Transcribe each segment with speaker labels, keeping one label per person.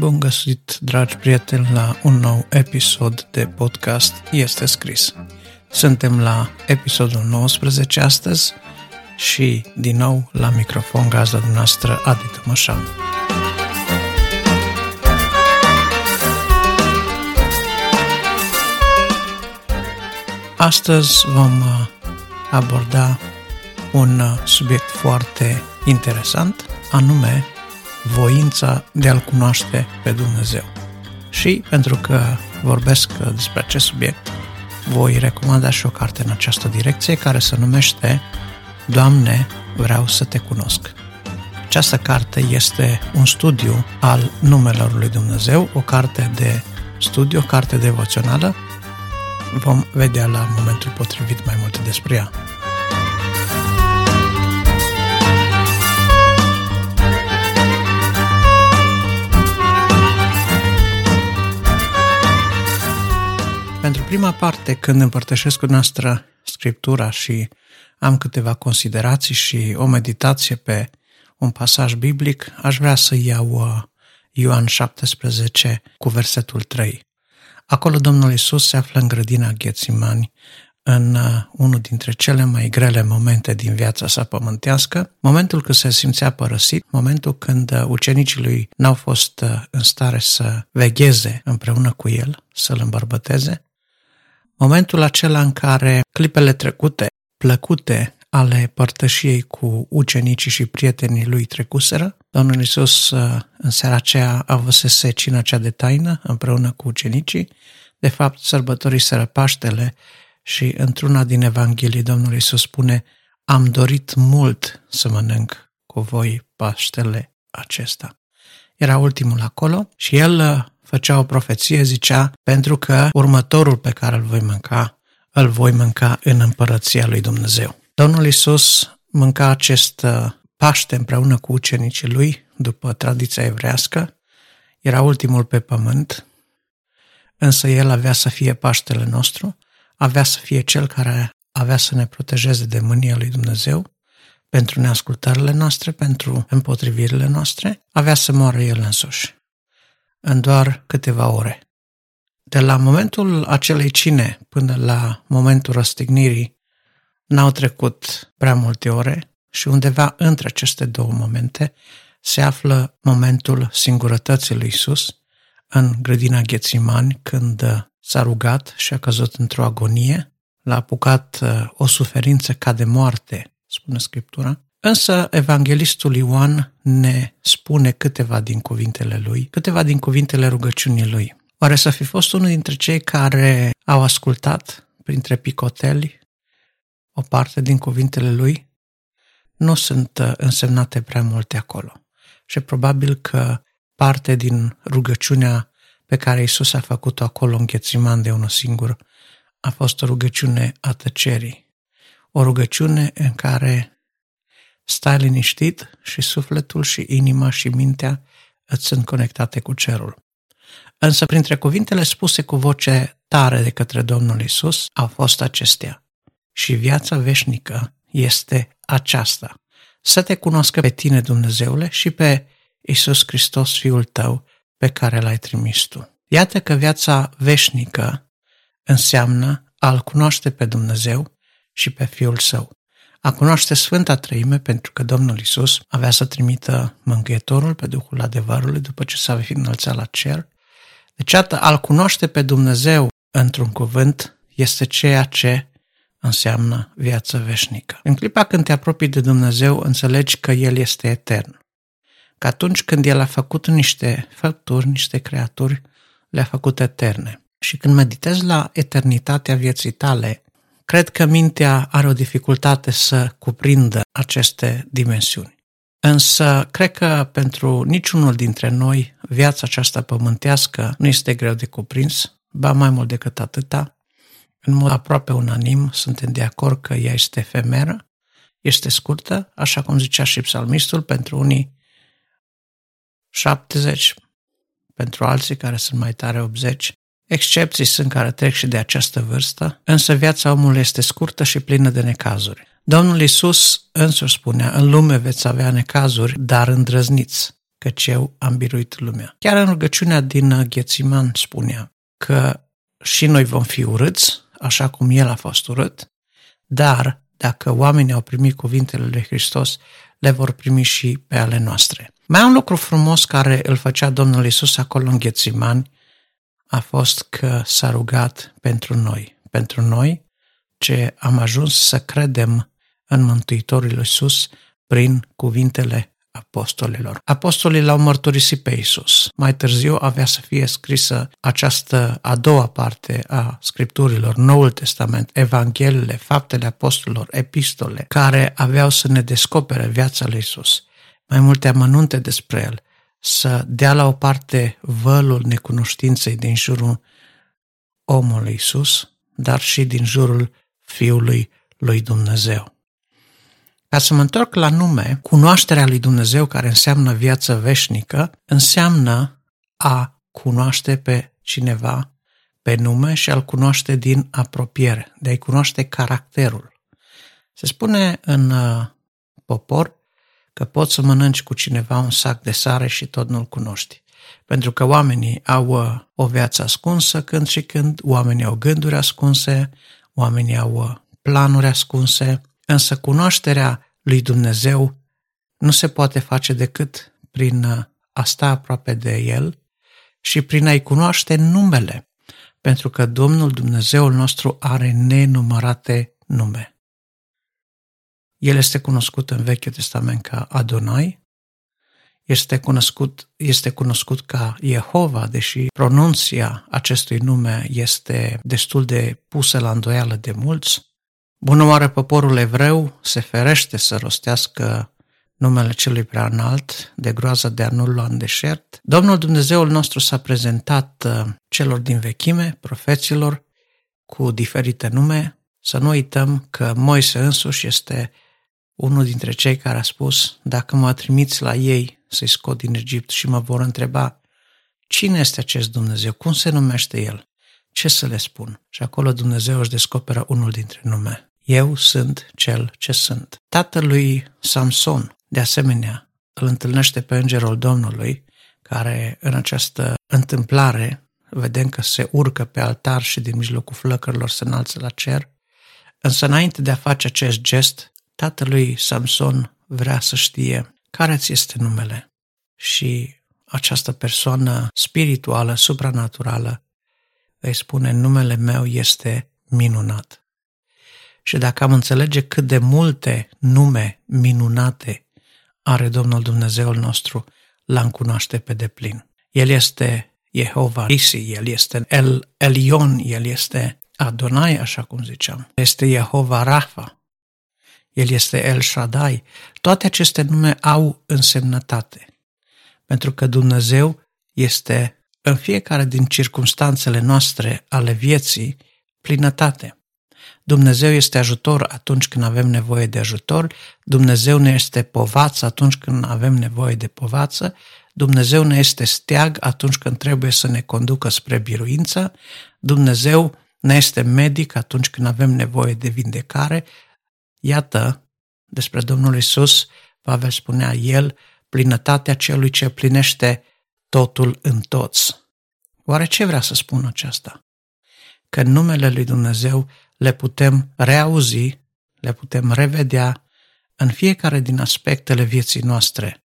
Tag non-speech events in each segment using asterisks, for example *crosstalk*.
Speaker 1: Bun găsit, dragi prieteni, la un nou episod de podcast Este Scris. Suntem la episodul 19 astăzi și, din nou, la microfon gazda noastră Adi Tămășan. Astăzi vom uh, aborda un uh, subiect foarte interesant, anume voința de a-L cunoaște pe Dumnezeu. Și pentru că vorbesc despre acest subiect, voi recomanda și o carte în această direcție care se numește Doamne, vreau să te cunosc. Această carte este un studiu al numelor lui Dumnezeu, o carte de studiu, o carte devoțională. Vom vedea la momentul potrivit mai multe despre ea. Prima parte, când împărtășesc cu noastră Scriptura și am câteva considerații și o meditație pe un pasaj biblic, aș vrea să iau uh, Ioan 17 cu versetul 3. Acolo Domnul Isus se află în grădina Ghețimani, în uh, unul dintre cele mai grele momente din viața sa pământească, momentul când se simțea părăsit, momentul când uh, ucenicii lui n-au fost în stare să vegheze împreună cu el, să-l îmbărbăteze, Momentul acela în care clipele trecute, plăcute ale părtășiei cu ucenicii și prietenii lui trecuseră, Domnul Iisus uh, în seara aceea avusese cina cea de taină împreună cu ucenicii. De fapt, sărbătoriseră Paștele și într-una din Evanghelii Domnul Iisus spune Am dorit mult să mănânc cu voi Paștele acesta. Era ultimul acolo și el uh, făcea o profeție, zicea, pentru că următorul pe care îl voi mânca, îl voi mânca în împărăția lui Dumnezeu. Domnul Isus mânca acest uh, Paște împreună cu ucenicii lui, după tradiția evrească, era ultimul pe pământ, însă el avea să fie Paștele nostru, avea să fie cel care avea să ne protejeze de mânia lui Dumnezeu, pentru neascultările noastre, pentru împotrivirile noastre, avea să moară el însuși în doar câteva ore. De la momentul acelei cine până la momentul răstignirii n-au trecut prea multe ore și undeva între aceste două momente se află momentul singurătății lui Isus în grădina Ghețimani când s-a rugat și a căzut într-o agonie, l-a apucat uh, o suferință ca de moarte, spune Scriptura, Însă evanghelistul Ioan ne spune câteva din cuvintele lui, câteva din cuvintele rugăciunii lui. Oare să fi fost unul dintre cei care au ascultat printre picoteli o parte din cuvintele lui? Nu sunt uh, însemnate prea multe acolo. Și probabil că parte din rugăciunea pe care Isus a făcut-o acolo în Ghețiman de unul singur a fost o rugăciune a tăcerii. O rugăciune în care stai liniștit și sufletul și inima și mintea îți sunt conectate cu cerul. Însă printre cuvintele spuse cu voce tare de către Domnul Isus au fost acestea. Și viața veșnică este aceasta. Să te cunoască pe tine, Dumnezeule, și pe Isus Hristos, Fiul tău, pe care l-ai trimis tu. Iată că viața veșnică înseamnă a-L cunoaște pe Dumnezeu și pe Fiul Său a cunoaște Sfânta Trăime pentru că Domnul Isus avea să trimită mângâietorul pe Duhul adevărului după ce s-a fi înălțat la cer. Deci, atât, al cunoaște pe Dumnezeu într-un cuvânt este ceea ce înseamnă viață veșnică. În clipa când te apropii de Dumnezeu, înțelegi că El este etern. Că atunci când El a făcut niște făpturi, niște creaturi, le-a făcut eterne. Și când meditezi la eternitatea vieții tale, Cred că mintea are o dificultate să cuprindă aceste dimensiuni. Însă, cred că pentru niciunul dintre noi viața aceasta pământească nu este greu de cuprins, ba mai mult decât atâta. În mod aproape unanim suntem de acord că ea este efemeră, este scurtă, așa cum zicea și psalmistul, pentru unii 70, pentru alții care sunt mai tare 80, Excepții sunt care trec și de această vârstă, însă viața omului este scurtă și plină de necazuri. Domnul Isus însuși spunea, în lume veți avea necazuri, dar îndrăzniți. căci eu am biruit lumea. Chiar în rugăciunea din Ghețiman spunea că și noi vom fi urâți, așa cum El a fost urât, dar dacă oamenii au primit cuvintele lui Hristos, le vor primi și pe ale noastre. Mai un lucru frumos care îl făcea Domnul Isus acolo în Ghețimani a fost că s-a rugat pentru noi. Pentru noi ce am ajuns să credem în Mântuitorul Iisus prin cuvintele apostolilor. Apostolii l-au mărturisit pe Isus. Mai târziu avea să fie scrisă această a doua parte a scripturilor, Noul Testament, Evangheliile, Faptele Apostolilor, Epistole, care aveau să ne descopere viața lui Isus. Mai multe amănunte despre el, să dea la o parte vălul necunoștinței din jurul omului Isus, dar și din jurul Fiului lui Dumnezeu. Ca să mă întorc la nume, cunoașterea lui Dumnezeu care înseamnă viață veșnică, înseamnă a cunoaște pe cineva pe nume și a-l cunoaște din apropiere, de a-i cunoaște caracterul. Se spune în uh, popor că poți să mănânci cu cineva un sac de sare și tot nu-l cunoști. Pentru că oamenii au uh, o viață ascunsă când și când, oamenii au gânduri ascunse, oamenii au uh, planuri ascunse, însă cunoașterea lui Dumnezeu nu se poate face decât prin uh, a sta aproape de El și prin a-i cunoaște numele, pentru că Domnul Dumnezeul nostru are nenumărate nume. El este cunoscut în Vechiul Testament ca Adonai, este cunoscut, este cunoscut ca Jehova, deși pronunția acestui nume este destul de pusă la îndoială de mulți. Bună oară, poporul evreu se ferește să rostească numele celui prea înalt, de groaza de a nu lua în deșert. Domnul Dumnezeul nostru s-a prezentat uh, celor din vechime, profeților, cu diferite nume. Să nu uităm că Moise însuși este unul dintre cei care a spus, dacă mă trimiți la ei să-i scot din Egipt și mă vor întreba, cine este acest Dumnezeu, cum se numește el, ce să le spun? Și acolo Dumnezeu își descoperă unul dintre nume. Eu sunt cel ce sunt. Tatălui Samson, de asemenea, îl întâlnește pe îngerul Domnului, care în această întâmplare vedem că se urcă pe altar și din mijlocul flăcărilor se înalță la cer, însă înainte de a face acest gest, tatălui Samson vrea să știe care ți este numele și această persoană spirituală, supranaturală, îi spune numele meu este minunat. Și dacă am înțelege cât de multe nume minunate are Domnul Dumnezeul nostru, l-am cunoaște pe deplin. El este Jehova Isi, El este El Elion, El este Adonai, așa cum ziceam. Este Jehova Rafa, el este El Shaddai. Toate aceste nume au însemnătate. Pentru că Dumnezeu este în fiecare din circumstanțele noastre ale vieții plinătate. Dumnezeu este ajutor atunci când avem nevoie de ajutor, Dumnezeu ne este povață atunci când avem nevoie de povață, Dumnezeu ne este steag atunci când trebuie să ne conducă spre biruință, Dumnezeu ne este medic atunci când avem nevoie de vindecare, Iată, despre Domnul Isus, Pavel spunea, El, plinătatea celui ce plinește totul în toți. Oare ce vrea să spună aceasta? Că în numele lui Dumnezeu le putem reauzi, le putem revedea în fiecare din aspectele vieții noastre.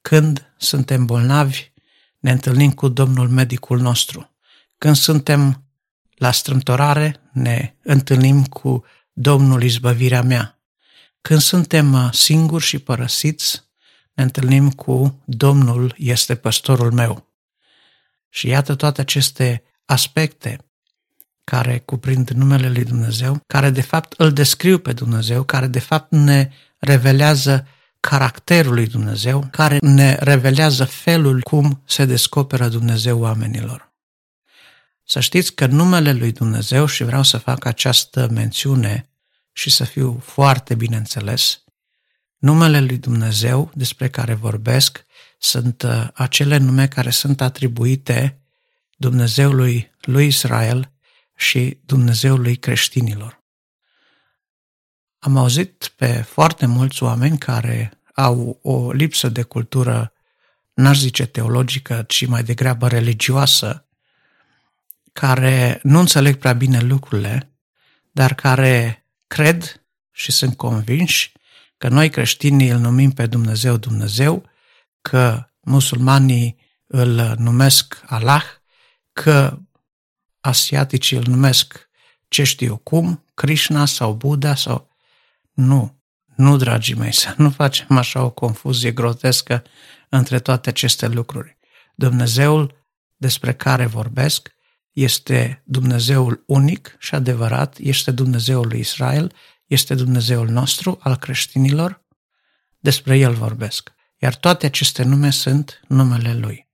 Speaker 1: Când suntem bolnavi, ne întâlnim cu Domnul medicul nostru. Când suntem la strâmtorare, ne întâlnim cu Domnul izbăvirea mea. Când suntem uh, singuri și părăsiți, ne întâlnim cu Domnul este păstorul meu. Și iată toate aceste aspecte care cuprind numele lui Dumnezeu, care de fapt îl descriu pe Dumnezeu, care de fapt ne revelează caracterul lui Dumnezeu, care ne revelează felul cum se descoperă Dumnezeu oamenilor. Să știți că numele lui Dumnezeu, și vreau să fac această mențiune și să fiu foarte bine înțeles, numele lui Dumnezeu despre care vorbesc sunt uh, acele nume care sunt atribuite Dumnezeului lui Israel și Dumnezeului creștinilor. Am auzit pe foarte mulți oameni care au o lipsă de cultură n-aș zice teologică, ci mai degrabă religioasă, care nu înțeleg prea bine lucrurile, dar care cred și sunt convinși că noi creștinii îl numim pe Dumnezeu Dumnezeu, că musulmanii îl numesc Allah, că asiaticii îl numesc ce știu cum, Krishna sau Buddha sau... Nu, nu, dragii mei, *laughs* să nu facem așa o confuzie grotescă între toate aceste lucruri. Dumnezeul despre care vorbesc este Dumnezeul unic și adevărat, este Dumnezeul lui Israel, este Dumnezeul nostru, al creștinilor, despre El vorbesc. Iar toate aceste nume sunt numele Lui.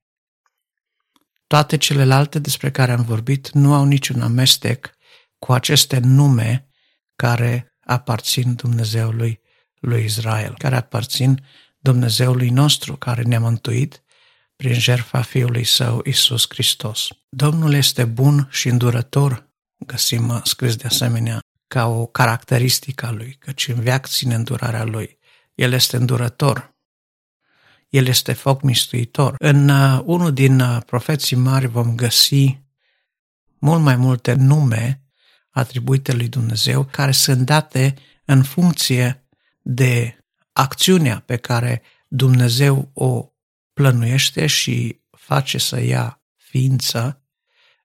Speaker 1: Toate celelalte despre care am vorbit nu au niciun amestec cu aceste nume care aparțin Dumnezeului lui Israel, care aparțin Dumnezeului nostru, care ne-a mântuit prin jertfa Fiului Său, Isus Hristos. Domnul este bun și îndurător, găsim scris de asemenea, ca o caracteristică a Lui, căci în veac ține îndurarea Lui. El este îndurător. El este foc mistuitor. În uh, unul din uh, profeții mari vom găsi mult mai multe nume atribuite lui Dumnezeu care sunt date în funcție de acțiunea pe care Dumnezeu o plănuiește și face să ia ființă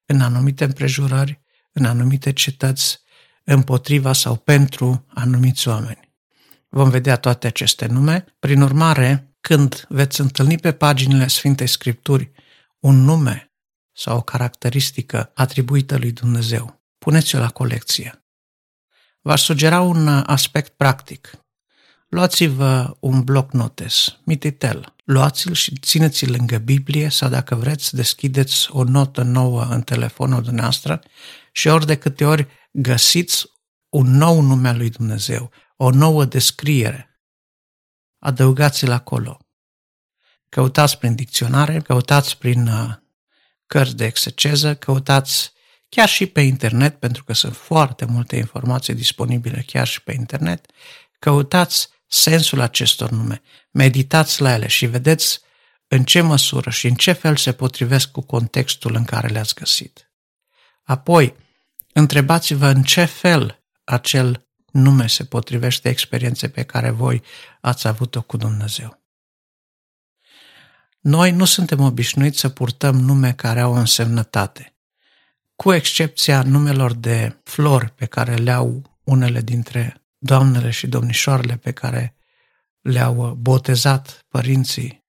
Speaker 1: în anumite împrejurări, în anumite cetăți, împotriva sau pentru anumiți oameni. Vom vedea toate aceste nume. Prin urmare, când veți întâlni pe paginile Sfintei Scripturi un nume sau o caracteristică atribuită lui Dumnezeu, puneți-o la colecție. V-aș sugera un aspect practic. Luați-vă un bloc notes, mititel, luați-l și țineți-l lângă Biblie sau dacă vreți deschideți o notă nouă în telefonul dumneavoastră și ori de câte ori găsiți un nou nume al lui Dumnezeu, o nouă descriere, adăugați-l acolo. Căutați prin dicționare, căutați prin uh, cărți de execeză, căutați chiar și pe internet, pentru că sunt foarte multe informații disponibile chiar și pe internet, căutați sensul acestor nume, meditați la ele și vedeți în ce măsură și în ce fel se potrivesc cu contextul în care le-ați găsit. Apoi, întrebați-vă în ce fel acel nume se potrivește experienței pe care voi ați avut-o cu Dumnezeu. Noi nu suntem obișnuiți să purtăm nume care au însemnătate, cu excepția numelor de flori pe care le au unele dintre doamnele și domnișoarele pe care le-au botezat părinții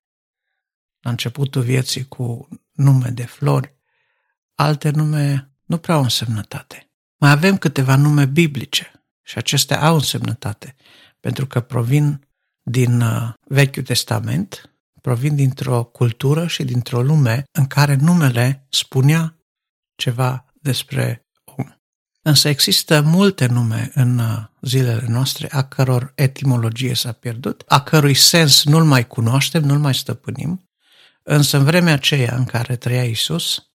Speaker 1: la începutul vieții cu nume de flori, alte nume nu prea au însemnătate. Mai avem câteva nume biblice și acestea au însemnătate, pentru că provin din uh, Vechiul Testament, provin dintr-o cultură și dintr-o lume în care numele spunea ceva despre Însă există multe nume în uh, zilele noastre a căror etimologie s-a pierdut, a cărui sens nu-l mai cunoaștem, nu-l mai stăpânim, însă în vremea aceea în care trăia Isus,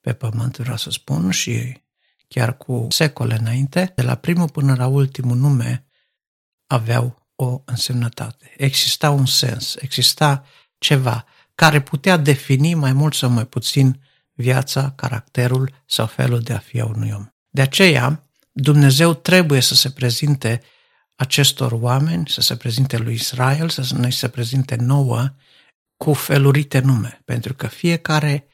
Speaker 1: pe pământ vreau să spun, și chiar cu secole înainte, de la primul până la ultimul nume aveau o însemnătate. Exista un sens, exista ceva care putea defini mai mult sau mai puțin viața, caracterul sau felul de a fi a unui om. De aceea, Dumnezeu trebuie să se prezinte acestor oameni, să se prezinte lui Israel, să ne se prezinte nouă cu felurite nume, pentru că fiecare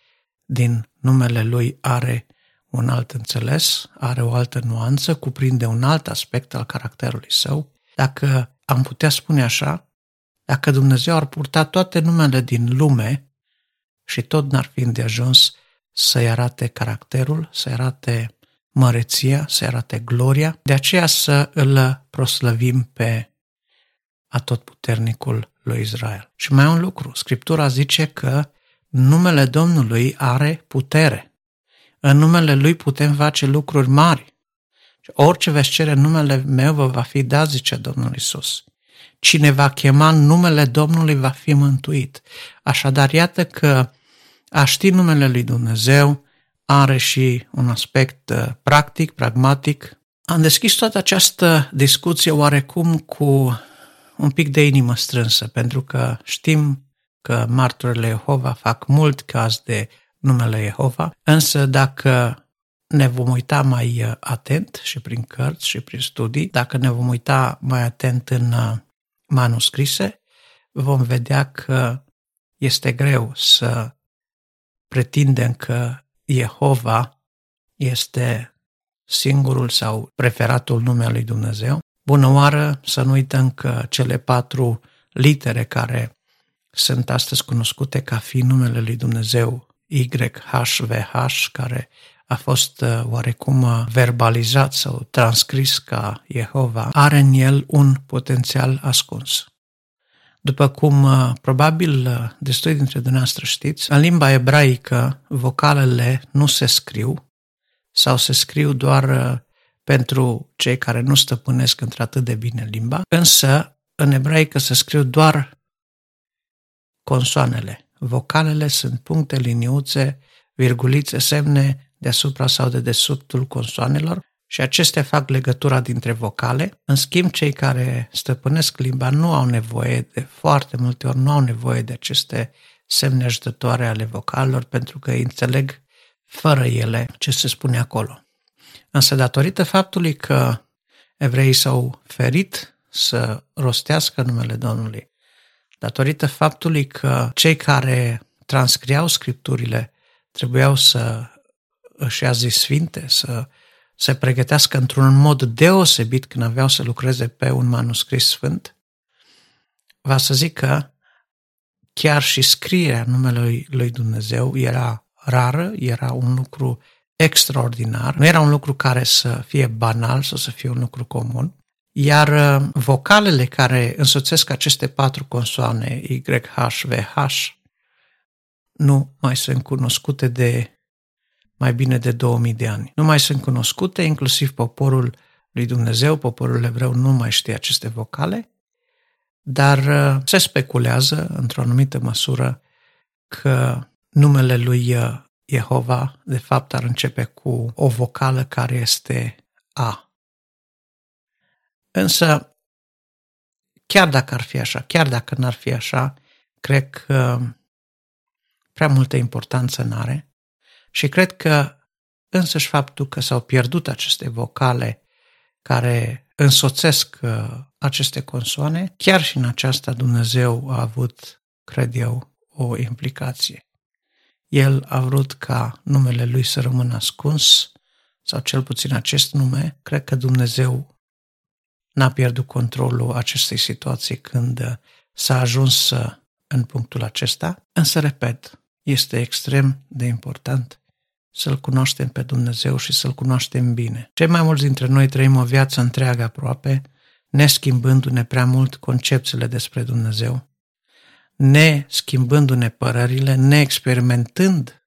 Speaker 1: din numele lui are un alt înțeles, are o altă nuanță, cuprinde un alt aspect al caracterului său. Dacă am putea spune așa, dacă Dumnezeu ar purta toate numele din lume și tot n-ar fi îndeajuns să-i arate caracterul, să-i arate măreția, să arate gloria, de aceea să îl proslăvim pe atotputernicul lui Israel. Și mai un lucru, Scriptura zice că numele Domnului are putere. În numele Lui putem face lucruri mari. Orice veți cere în numele meu vă va fi dat, zice Domnul Isus. Cine va chema numele Domnului va fi mântuit. Așadar, iată că a ști numele lui Dumnezeu are și un aspect uh, practic, pragmatic. Am deschis toată această discuție oarecum cu un pic de inimă strânsă, pentru că știm că marturile Jehova fac mult caz de numele Jehova, însă dacă ne vom uita mai uh, atent și prin cărți și prin studii, dacă ne vom uita mai atent în uh, manuscrise, vom vedea că este greu să pretindem că Jehova este singurul sau preferatul nume al lui Dumnezeu. Bună oară să nu uităm că cele patru litere care sunt astăzi cunoscute ca fi numele lui Dumnezeu YHVH, care a fost uh, oarecum uh, verbalizat sau transcris ca Jehova, are în el un potențial ascuns. După cum uh, probabil destui dintre dumneavoastră știți, în limba ebraică vocalele nu se scriu sau se scriu doar pentru cei care nu stăpânesc într-atât de bine limba, însă în ebraică se scriu doar consoanele. Vocalele sunt puncte, liniuțe, virgulițe, semne deasupra sau de desubtul consoanelor și acestea fac legătura dintre vocale. În schimb, cei care stăpânesc limba nu au nevoie de, foarte multe ori, nu au nevoie de aceste semne ajutătoare ale vocalelor pentru că înțeleg fără ele ce se spune acolo. Însă datorită faptului că evreii s-au ferit să rostească numele Domnului, datorită faptului că cei care transcriau scripturile trebuiau să își ia zi sfinte, să se pregătească într-un mod deosebit când aveau să lucreze pe un manuscris sfânt, va să zic că chiar și scrierea numelui lui Dumnezeu era rară, era un lucru extraordinar, nu era un lucru care să fie banal sau să fie un lucru comun, iar uh, vocalele care însoțesc aceste patru consoane, Y, H, V, H, nu mai sunt cunoscute de mai bine de 2000 de ani. Nu mai sunt cunoscute, inclusiv poporul lui Dumnezeu, poporul evreu nu mai știe aceste vocale, dar uh, se speculează într-o anumită măsură că numele lui uh, Jehova de fapt ar începe cu o vocală care este A. Însă, chiar dacă ar fi așa, chiar dacă n-ar fi așa, cred că prea multă importanță n-are și cred că însăși faptul că s-au pierdut aceste vocale care însoțesc uh, aceste consoane, chiar și în aceasta Dumnezeu a avut, cred eu, o implicație. El a vrut ca numele lui să rămână ascuns, sau cel puțin acest nume, cred că Dumnezeu n-a pierdut controlul acestei situații când s-a ajuns uh, în punctul acesta, însă, repet, este extrem de important să-L cunoaștem pe Dumnezeu și să-L cunoaștem bine. Cei mai mulți dintre noi trăim o viață întreagă aproape, ne schimbându-ne prea mult concepțiile despre Dumnezeu, ne schimbându-ne părerile, ne experimentând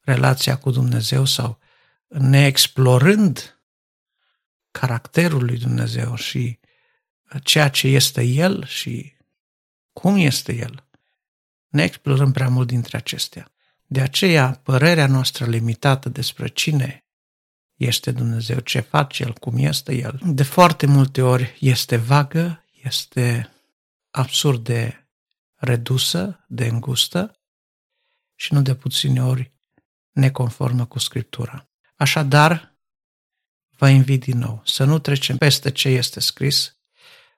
Speaker 1: relația cu Dumnezeu sau ne explorând caracterul lui Dumnezeu și ceea ce este El și cum este El. Ne explorăm prea mult dintre acestea. De aceea, părerea noastră limitată despre cine este Dumnezeu, ce face El, cum este El, de foarte multe ori este vagă, este absurd de redusă, de îngustă și nu de puține ori neconformă cu Scriptura. Așadar, vă invit din nou să nu trecem peste ce este scris,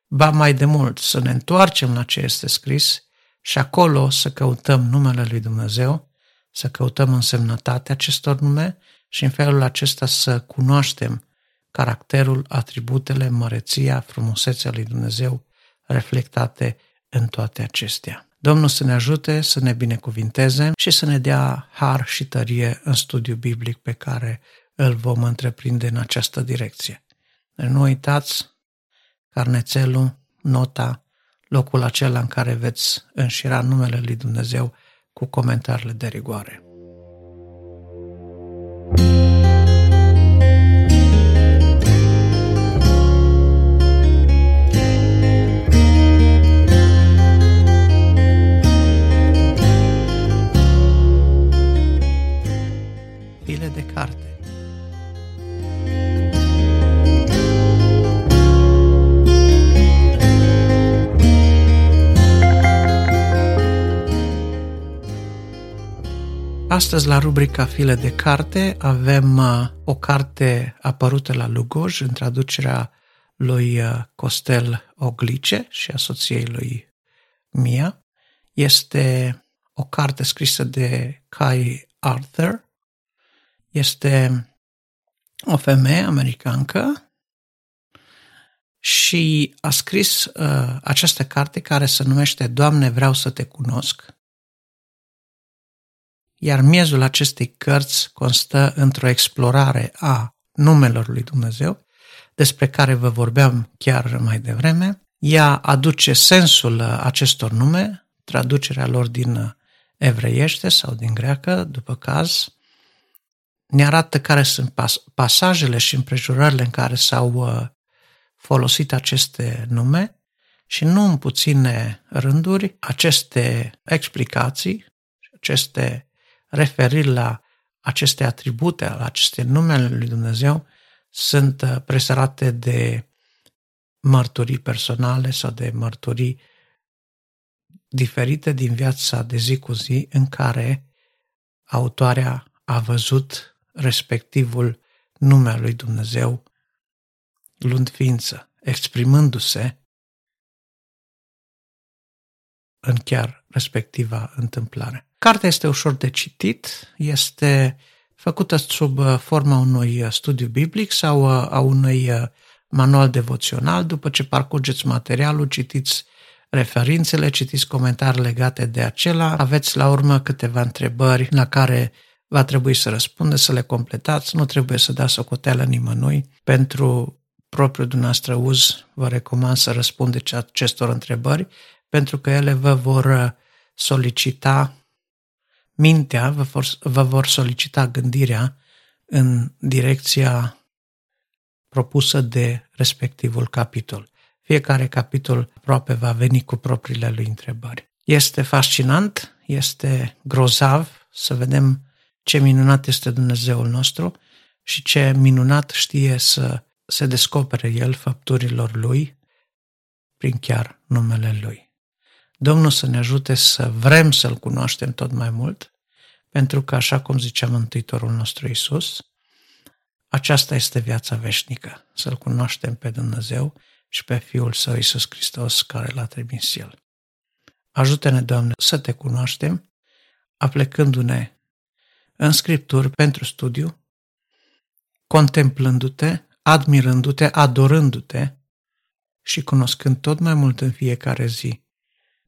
Speaker 1: ba mai de mult să ne întoarcem la ce este scris și acolo să căutăm numele lui Dumnezeu să căutăm însemnătatea acestor nume și în felul acesta să cunoaștem caracterul, atributele, măreția, frumusețea lui Dumnezeu reflectate în toate acestea. Domnul să ne ajute, să ne binecuvinteze și să ne dea har și tărie în studiul biblic pe care îl vom întreprinde în această direcție. Nu uitați carnețelul, nota, locul acela în care veți înșira numele lui Dumnezeu cu comentariile de rigoare. Astăzi, la rubrica File de carte, avem uh, o carte apărută la Lugoj în traducerea lui uh, Costel Oglice și a soției lui Mia. Este o carte scrisă de Kai Arthur. Este o femeie americancă și a scris uh, această carte care se numește Doamne, vreau să te cunosc. Iar miezul acestei cărți constă într-o explorare a numelor lui Dumnezeu, despre care vă vorbeam chiar mai devreme. Ea aduce sensul acestor nume, traducerea lor din evreiește sau din greacă, după caz, ne arată care sunt pas- pasajele și împrejurările în care s-au uh, folosit aceste nume și nu în puține rânduri aceste explicații, aceste referiri la aceste atribute, la aceste numele lui Dumnezeu, sunt uh, presărate de mărturii personale sau de mărturii diferite din viața de zi cu zi în care autoarea a văzut respectivul nume al lui Dumnezeu luând ființă, exprimându-se în chiar respectiva întâmplare. Cartea este ușor de citit, este făcută sub uh, forma unui uh, studiu biblic sau uh, a unui manual devoțional. După ce parcurgeți materialul, citiți referințele, citiți comentarii legate de acela, aveți la urmă câteva întrebări la care va trebui să răspundeți, să le completați, nu trebuie să dați socoteală nimănui. Pentru propriul dumneavoastră uz, vă recomand să răspundeți acestor întrebări, pentru că ele vă vor solicita mintea, vă vor, vă vor solicita gândirea în direcția propusă de respectivul capitol. Fiecare capitol aproape va veni cu propriile lui întrebări. Este fascinant, este grozav să vedem ce minunat este Dumnezeul nostru și ce minunat știe să se descopere El făpturilor Lui prin chiar numele Lui. Domnul să ne ajute să vrem să-L cunoaștem tot mai mult, pentru că, așa cum zicea Mântuitorul nostru Isus, aceasta este viața veșnică, să-L cunoaștem pe Dumnezeu și pe Fiul Său Isus Hristos care l-a trimis El. Ajută-ne, Doamne, să te cunoaștem, aplecându-ne în Scripturi pentru studiu, contemplându-te, admirându-te, adorându-te și cunoscând tot mai mult în fiecare zi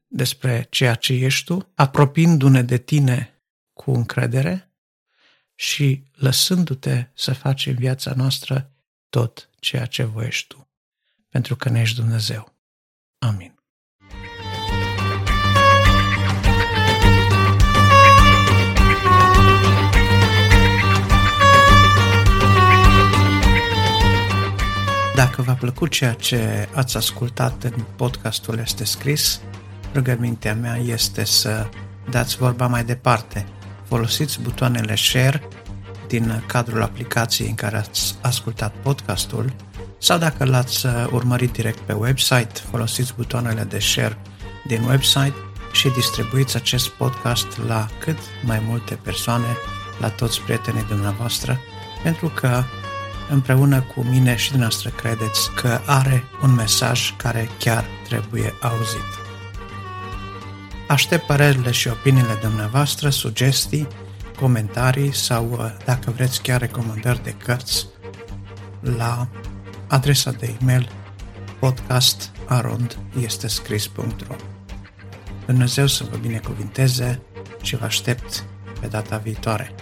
Speaker 1: despre ceea ce ești tu, apropiindu-ne de tine cu încredere și lăsându-te să faci în viața noastră tot ceea ce voiești tu, pentru că ne ești Dumnezeu. Amin. Dacă v-a plăcut ceea ce ați ascultat în podcastul Este Scris, rugămintea mea este să dați vorba mai departe. Folosiți butoanele share din cadrul aplicației în care ați ascultat podcastul sau dacă l-ați urmărit direct pe website, folosiți butoanele de share din website și distribuiți acest podcast la cât mai multe persoane, la toți prietenii dumneavoastră, pentru că împreună cu mine și dumneavoastră credeți că are un mesaj care chiar trebuie auzit. Aștept părerile și opiniile dumneavoastră, sugestii, comentarii sau, uh, dacă vreți, chiar recomandări de cărți la adresa de e-mail podcastarondestescris.ro Dumnezeu să vă binecuvinteze și vă aștept pe data viitoare.